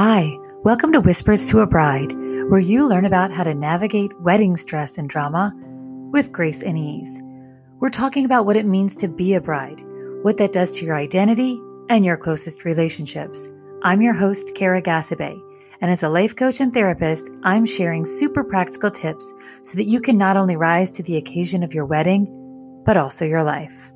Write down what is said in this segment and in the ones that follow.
Hi, welcome to Whispers to a Bride, where you learn about how to navigate wedding stress and drama with grace and ease. We're talking about what it means to be a bride, what that does to your identity and your closest relationships. I'm your host, Kara Gassibe, and as a life coach and therapist, I'm sharing super practical tips so that you can not only rise to the occasion of your wedding, but also your life.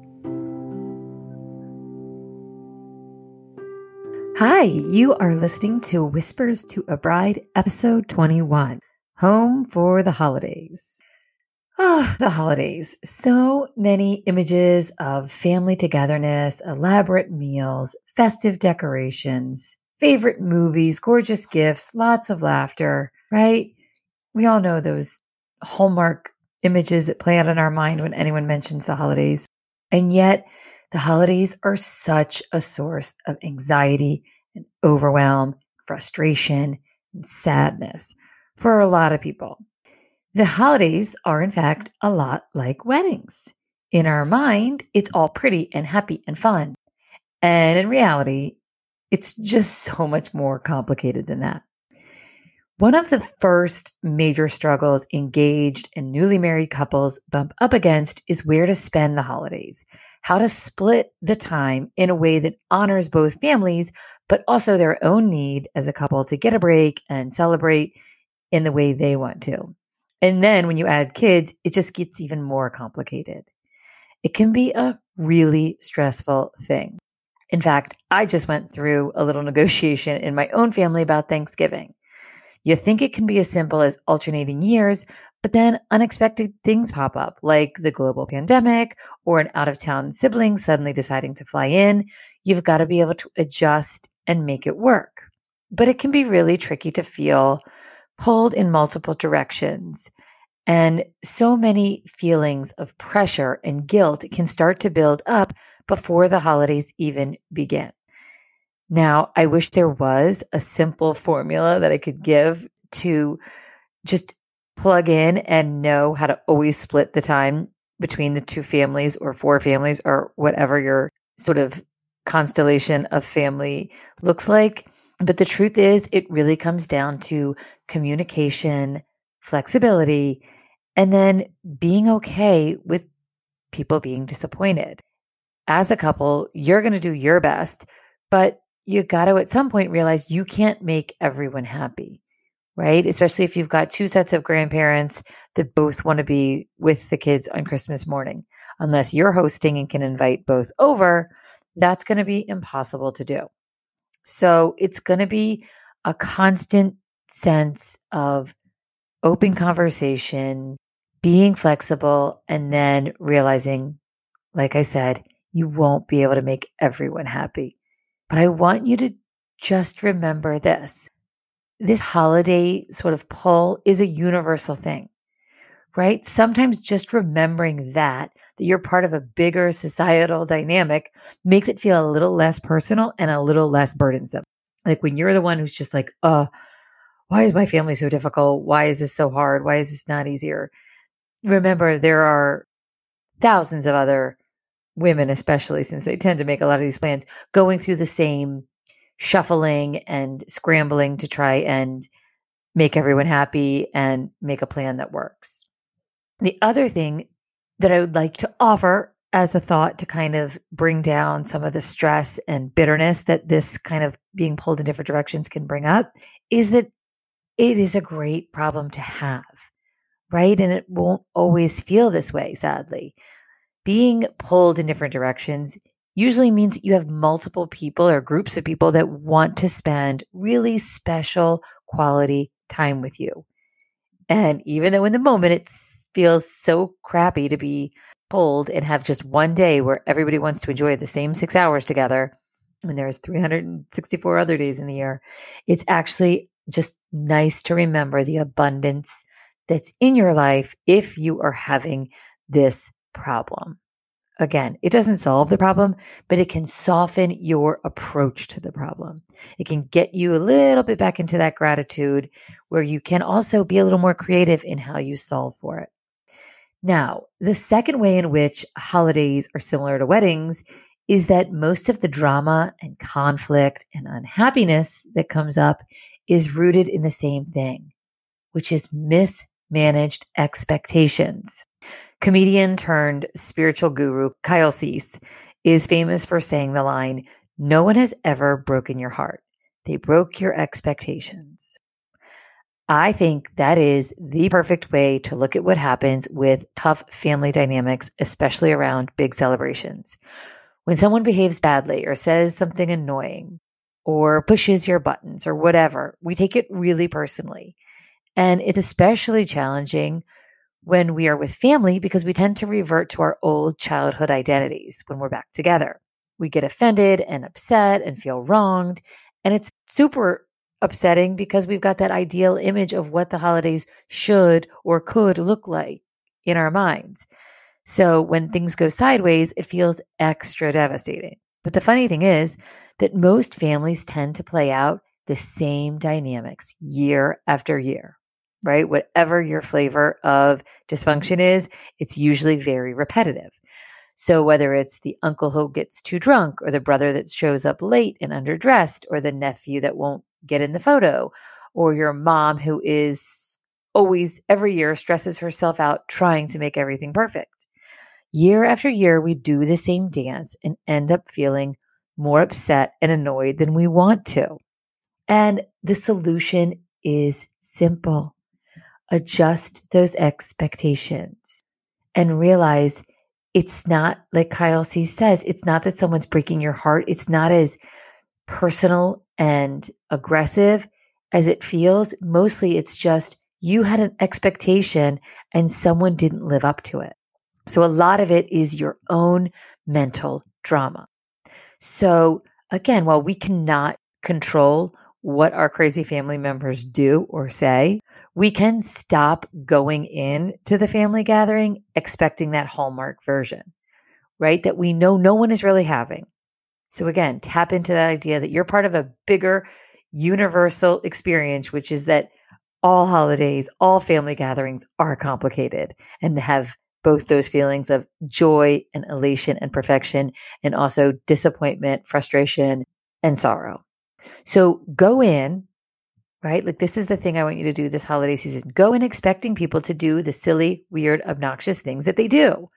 Hi, you are listening to Whispers to a Bride, episode 21 Home for the Holidays. Oh, the holidays. So many images of family togetherness, elaborate meals, festive decorations, favorite movies, gorgeous gifts, lots of laughter, right? We all know those hallmark images that play out in our mind when anyone mentions the holidays. And yet, the holidays are such a source of anxiety and overwhelm, frustration, and sadness for a lot of people. The holidays are, in fact, a lot like weddings. In our mind, it's all pretty and happy and fun. And in reality, it's just so much more complicated than that. One of the first major struggles engaged and newly married couples bump up against is where to spend the holidays, how to split the time in a way that honors both families, but also their own need as a couple to get a break and celebrate in the way they want to. And then when you add kids, it just gets even more complicated. It can be a really stressful thing. In fact, I just went through a little negotiation in my own family about Thanksgiving. You think it can be as simple as alternating years, but then unexpected things pop up, like the global pandemic or an out of town sibling suddenly deciding to fly in. You've got to be able to adjust and make it work. But it can be really tricky to feel pulled in multiple directions. And so many feelings of pressure and guilt can start to build up before the holidays even begin. Now, I wish there was a simple formula that I could give to just plug in and know how to always split the time between the two families or four families or whatever your sort of constellation of family looks like. But the truth is, it really comes down to communication, flexibility, and then being okay with people being disappointed. As a couple, you're going to do your best, but you got to at some point realize you can't make everyone happy, right? Especially if you've got two sets of grandparents that both want to be with the kids on Christmas morning. Unless you're hosting and can invite both over, that's going to be impossible to do. So it's going to be a constant sense of open conversation, being flexible, and then realizing, like I said, you won't be able to make everyone happy. But I want you to just remember this this holiday sort of pull is a universal thing, right? Sometimes just remembering that, that you're part of a bigger societal dynamic makes it feel a little less personal and a little less burdensome. Like when you're the one who's just like, uh, why is my family so difficult? Why is this so hard? Why is this not easier? Remember, there are thousands of other women, especially since they tend to make a lot of these plans, going through the same shuffling and scrambling to try and make everyone happy and make a plan that works. The other thing that I would like to offer as a thought to kind of bring down some of the stress and bitterness that this kind of being pulled in different directions can bring up is that it is a great problem to have, right? And it won't always feel this way, sadly being pulled in different directions usually means you have multiple people or groups of people that want to spend really special quality time with you. And even though in the moment it feels so crappy to be pulled and have just one day where everybody wants to enjoy the same six hours together, when there's 364 other days in the year, it's actually just nice to remember the abundance that's in your life if you are having this problem. Again, it doesn't solve the problem, but it can soften your approach to the problem. It can get you a little bit back into that gratitude where you can also be a little more creative in how you solve for it. Now, the second way in which holidays are similar to weddings is that most of the drama and conflict and unhappiness that comes up is rooted in the same thing, which is mismanaged expectations. Comedian turned spiritual guru Kyle Cease is famous for saying the line, No one has ever broken your heart. They broke your expectations. I think that is the perfect way to look at what happens with tough family dynamics, especially around big celebrations. When someone behaves badly or says something annoying or pushes your buttons or whatever, we take it really personally. And it's especially challenging when we are with family because we tend to revert to our old childhood identities when we're back together. We get offended and upset and feel wronged. And it's super upsetting because we've got that ideal image of what the holidays should or could look like in our minds. So when things go sideways, it feels extra devastating. But the funny thing is that most families tend to play out the same dynamics year after year, right? Whatever your flavor of dysfunction is, it's usually very repetitive. So whether it's the uncle who gets too drunk, or the brother that shows up late and underdressed, or the nephew that won't get in the photo, or your mom who is always every year stresses herself out trying to make everything perfect. Year after year, we do the same dance and end up feeling more upset and annoyed than we want to. And the solution is simple adjust those expectations and realize it's not like Kyle Cease says, it's not that someone's breaking your heart. It's not as personal and aggressive as it feels. Mostly it's just you had an expectation and someone didn't live up to it. So a lot of it is your own mental drama. So again, while we cannot control what our crazy family members do or say, we can stop going in to the family gathering expecting that hallmark version, right? That we know no one is really having. So again, tap into that idea that you're part of a bigger universal experience, which is that all holidays, all family gatherings are complicated and have both those feelings of joy and elation and perfection, and also disappointment, frustration, and sorrow. So go in, right? Like, this is the thing I want you to do this holiday season. Go in expecting people to do the silly, weird, obnoxious things that they do,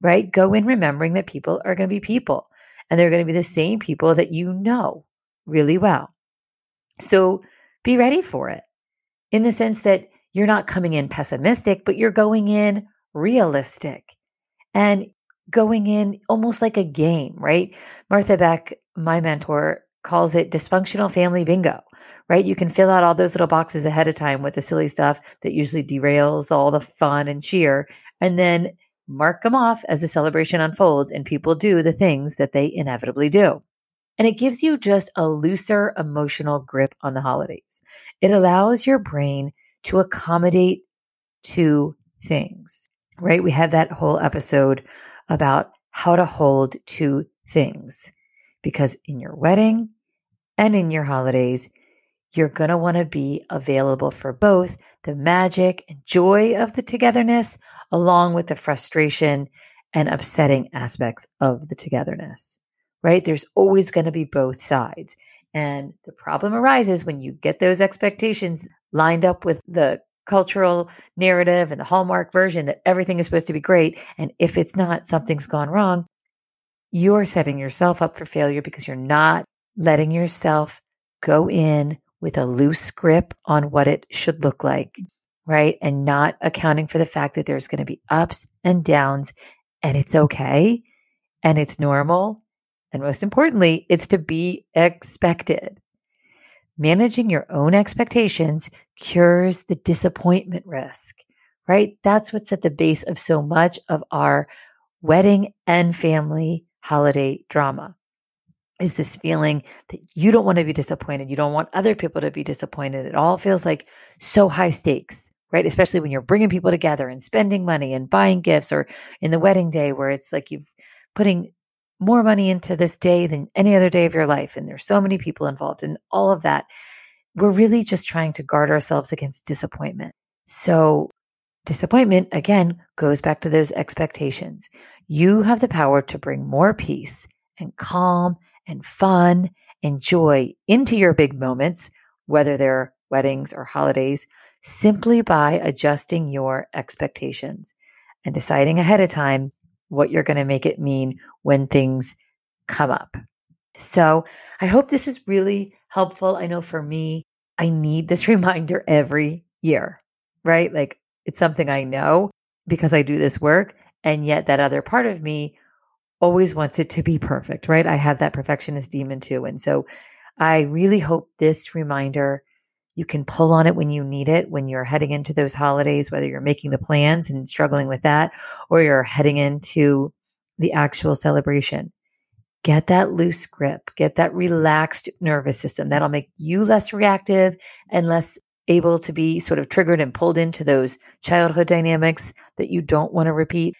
right? Go in remembering that people are going to be people and they're going to be the same people that you know really well. So be ready for it in the sense that you're not coming in pessimistic, but you're going in realistic and going in almost like a game, right? Martha Beck, my mentor, calls it dysfunctional family bingo, right? You can fill out all those little boxes ahead of time with the silly stuff that usually derails all the fun and cheer. And then mark them off as the celebration unfolds and people do the things that they inevitably do. And it gives you just a looser emotional grip on the holidays. It allows your brain to accommodate two things, right? We had that whole episode about how to hold two things because in your wedding and in your holidays, you're going to want to be available for both the magic and joy of the togetherness, along with the frustration and upsetting aspects of the togetherness, right? There's always going to be both sides. And the problem arises when you get those expectations lined up with the cultural narrative and the hallmark version that everything is supposed to be great. And if it's not, something's gone wrong. You're setting yourself up for failure because you're not letting yourself go in with a loose grip on what it should look like right? And not accounting for the fact that there's going to be ups and downs and it's okay and it's normal. And most importantly, it's to be expected. Managing your own expectations cures the disappointment risk, right? That's what's at the base of so much of our wedding and family holiday drama is this feeling that you don't want to be disappointed. You don't want other people to be disappointed. It all feels like so high stakes right? Especially when you're bringing people together and spending money and buying gifts, or in the wedding day where it's like you've putting more money into this day than any other day of your life, and there's so many people involved in all of that. We're really just trying to guard ourselves against disappointment. So, disappointment again goes back to those expectations. You have the power to bring more peace and calm and fun and joy into your big moments, whether they're weddings or holidays, simply by adjusting your expectations and deciding ahead of time what you're going to make it mean when things come up. So I hope this is really helpful. I know for me, I need this reminder every year, right? Like it's something I know because I do this work. And yet that other part of me always wants it to be perfect, right? I have that perfectionist demon too. And so I really hope this reminder you can pull on it when you need it, when you're heading into those holidays, whether you're making the plans and struggling with that, or you're heading into the actual celebration. Get that loose grip, get that relaxed nervous system. That'll make you less reactive and less able to be sort of triggered and pulled into those childhood dynamics that you don't want to repeat.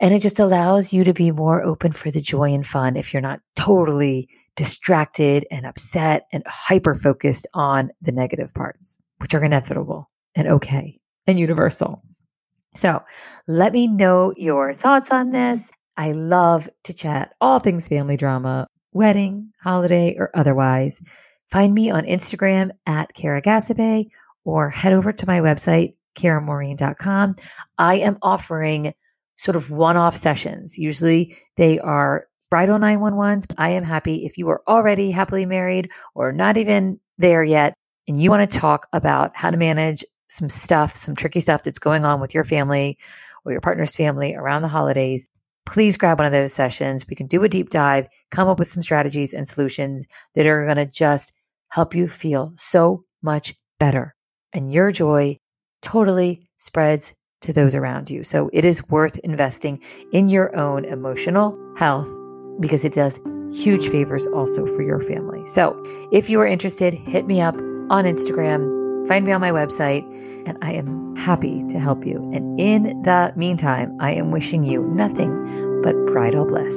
And it just allows you to be more open for the joy and fun if you're not totally distracted and upset and hyper focused on the negative parts, which are inevitable and okay and universal. So let me know your thoughts on this. I love to chat all things family drama, wedding, holiday, or otherwise. Find me on Instagram at Kara Gasabay or head over to my website, karamaureen.com. I am offering sort of one off sessions. Usually they are bridal 911s. I am happy if you are already happily married or not even there yet and you want to talk about how to manage some stuff, some tricky stuff that's going on with your family or your partner's family around the holidays, please grab one of those sessions. We can do a deep dive, come up with some strategies and solutions that are going to just help you feel so much better. And your joy totally spreads to those around you. So it is worth investing in your own emotional health because it does huge favors also for your family. So if you are interested, hit me up on Instagram, find me on my website, and I am happy to help you. And in the meantime, I am wishing you nothing but bridal bliss.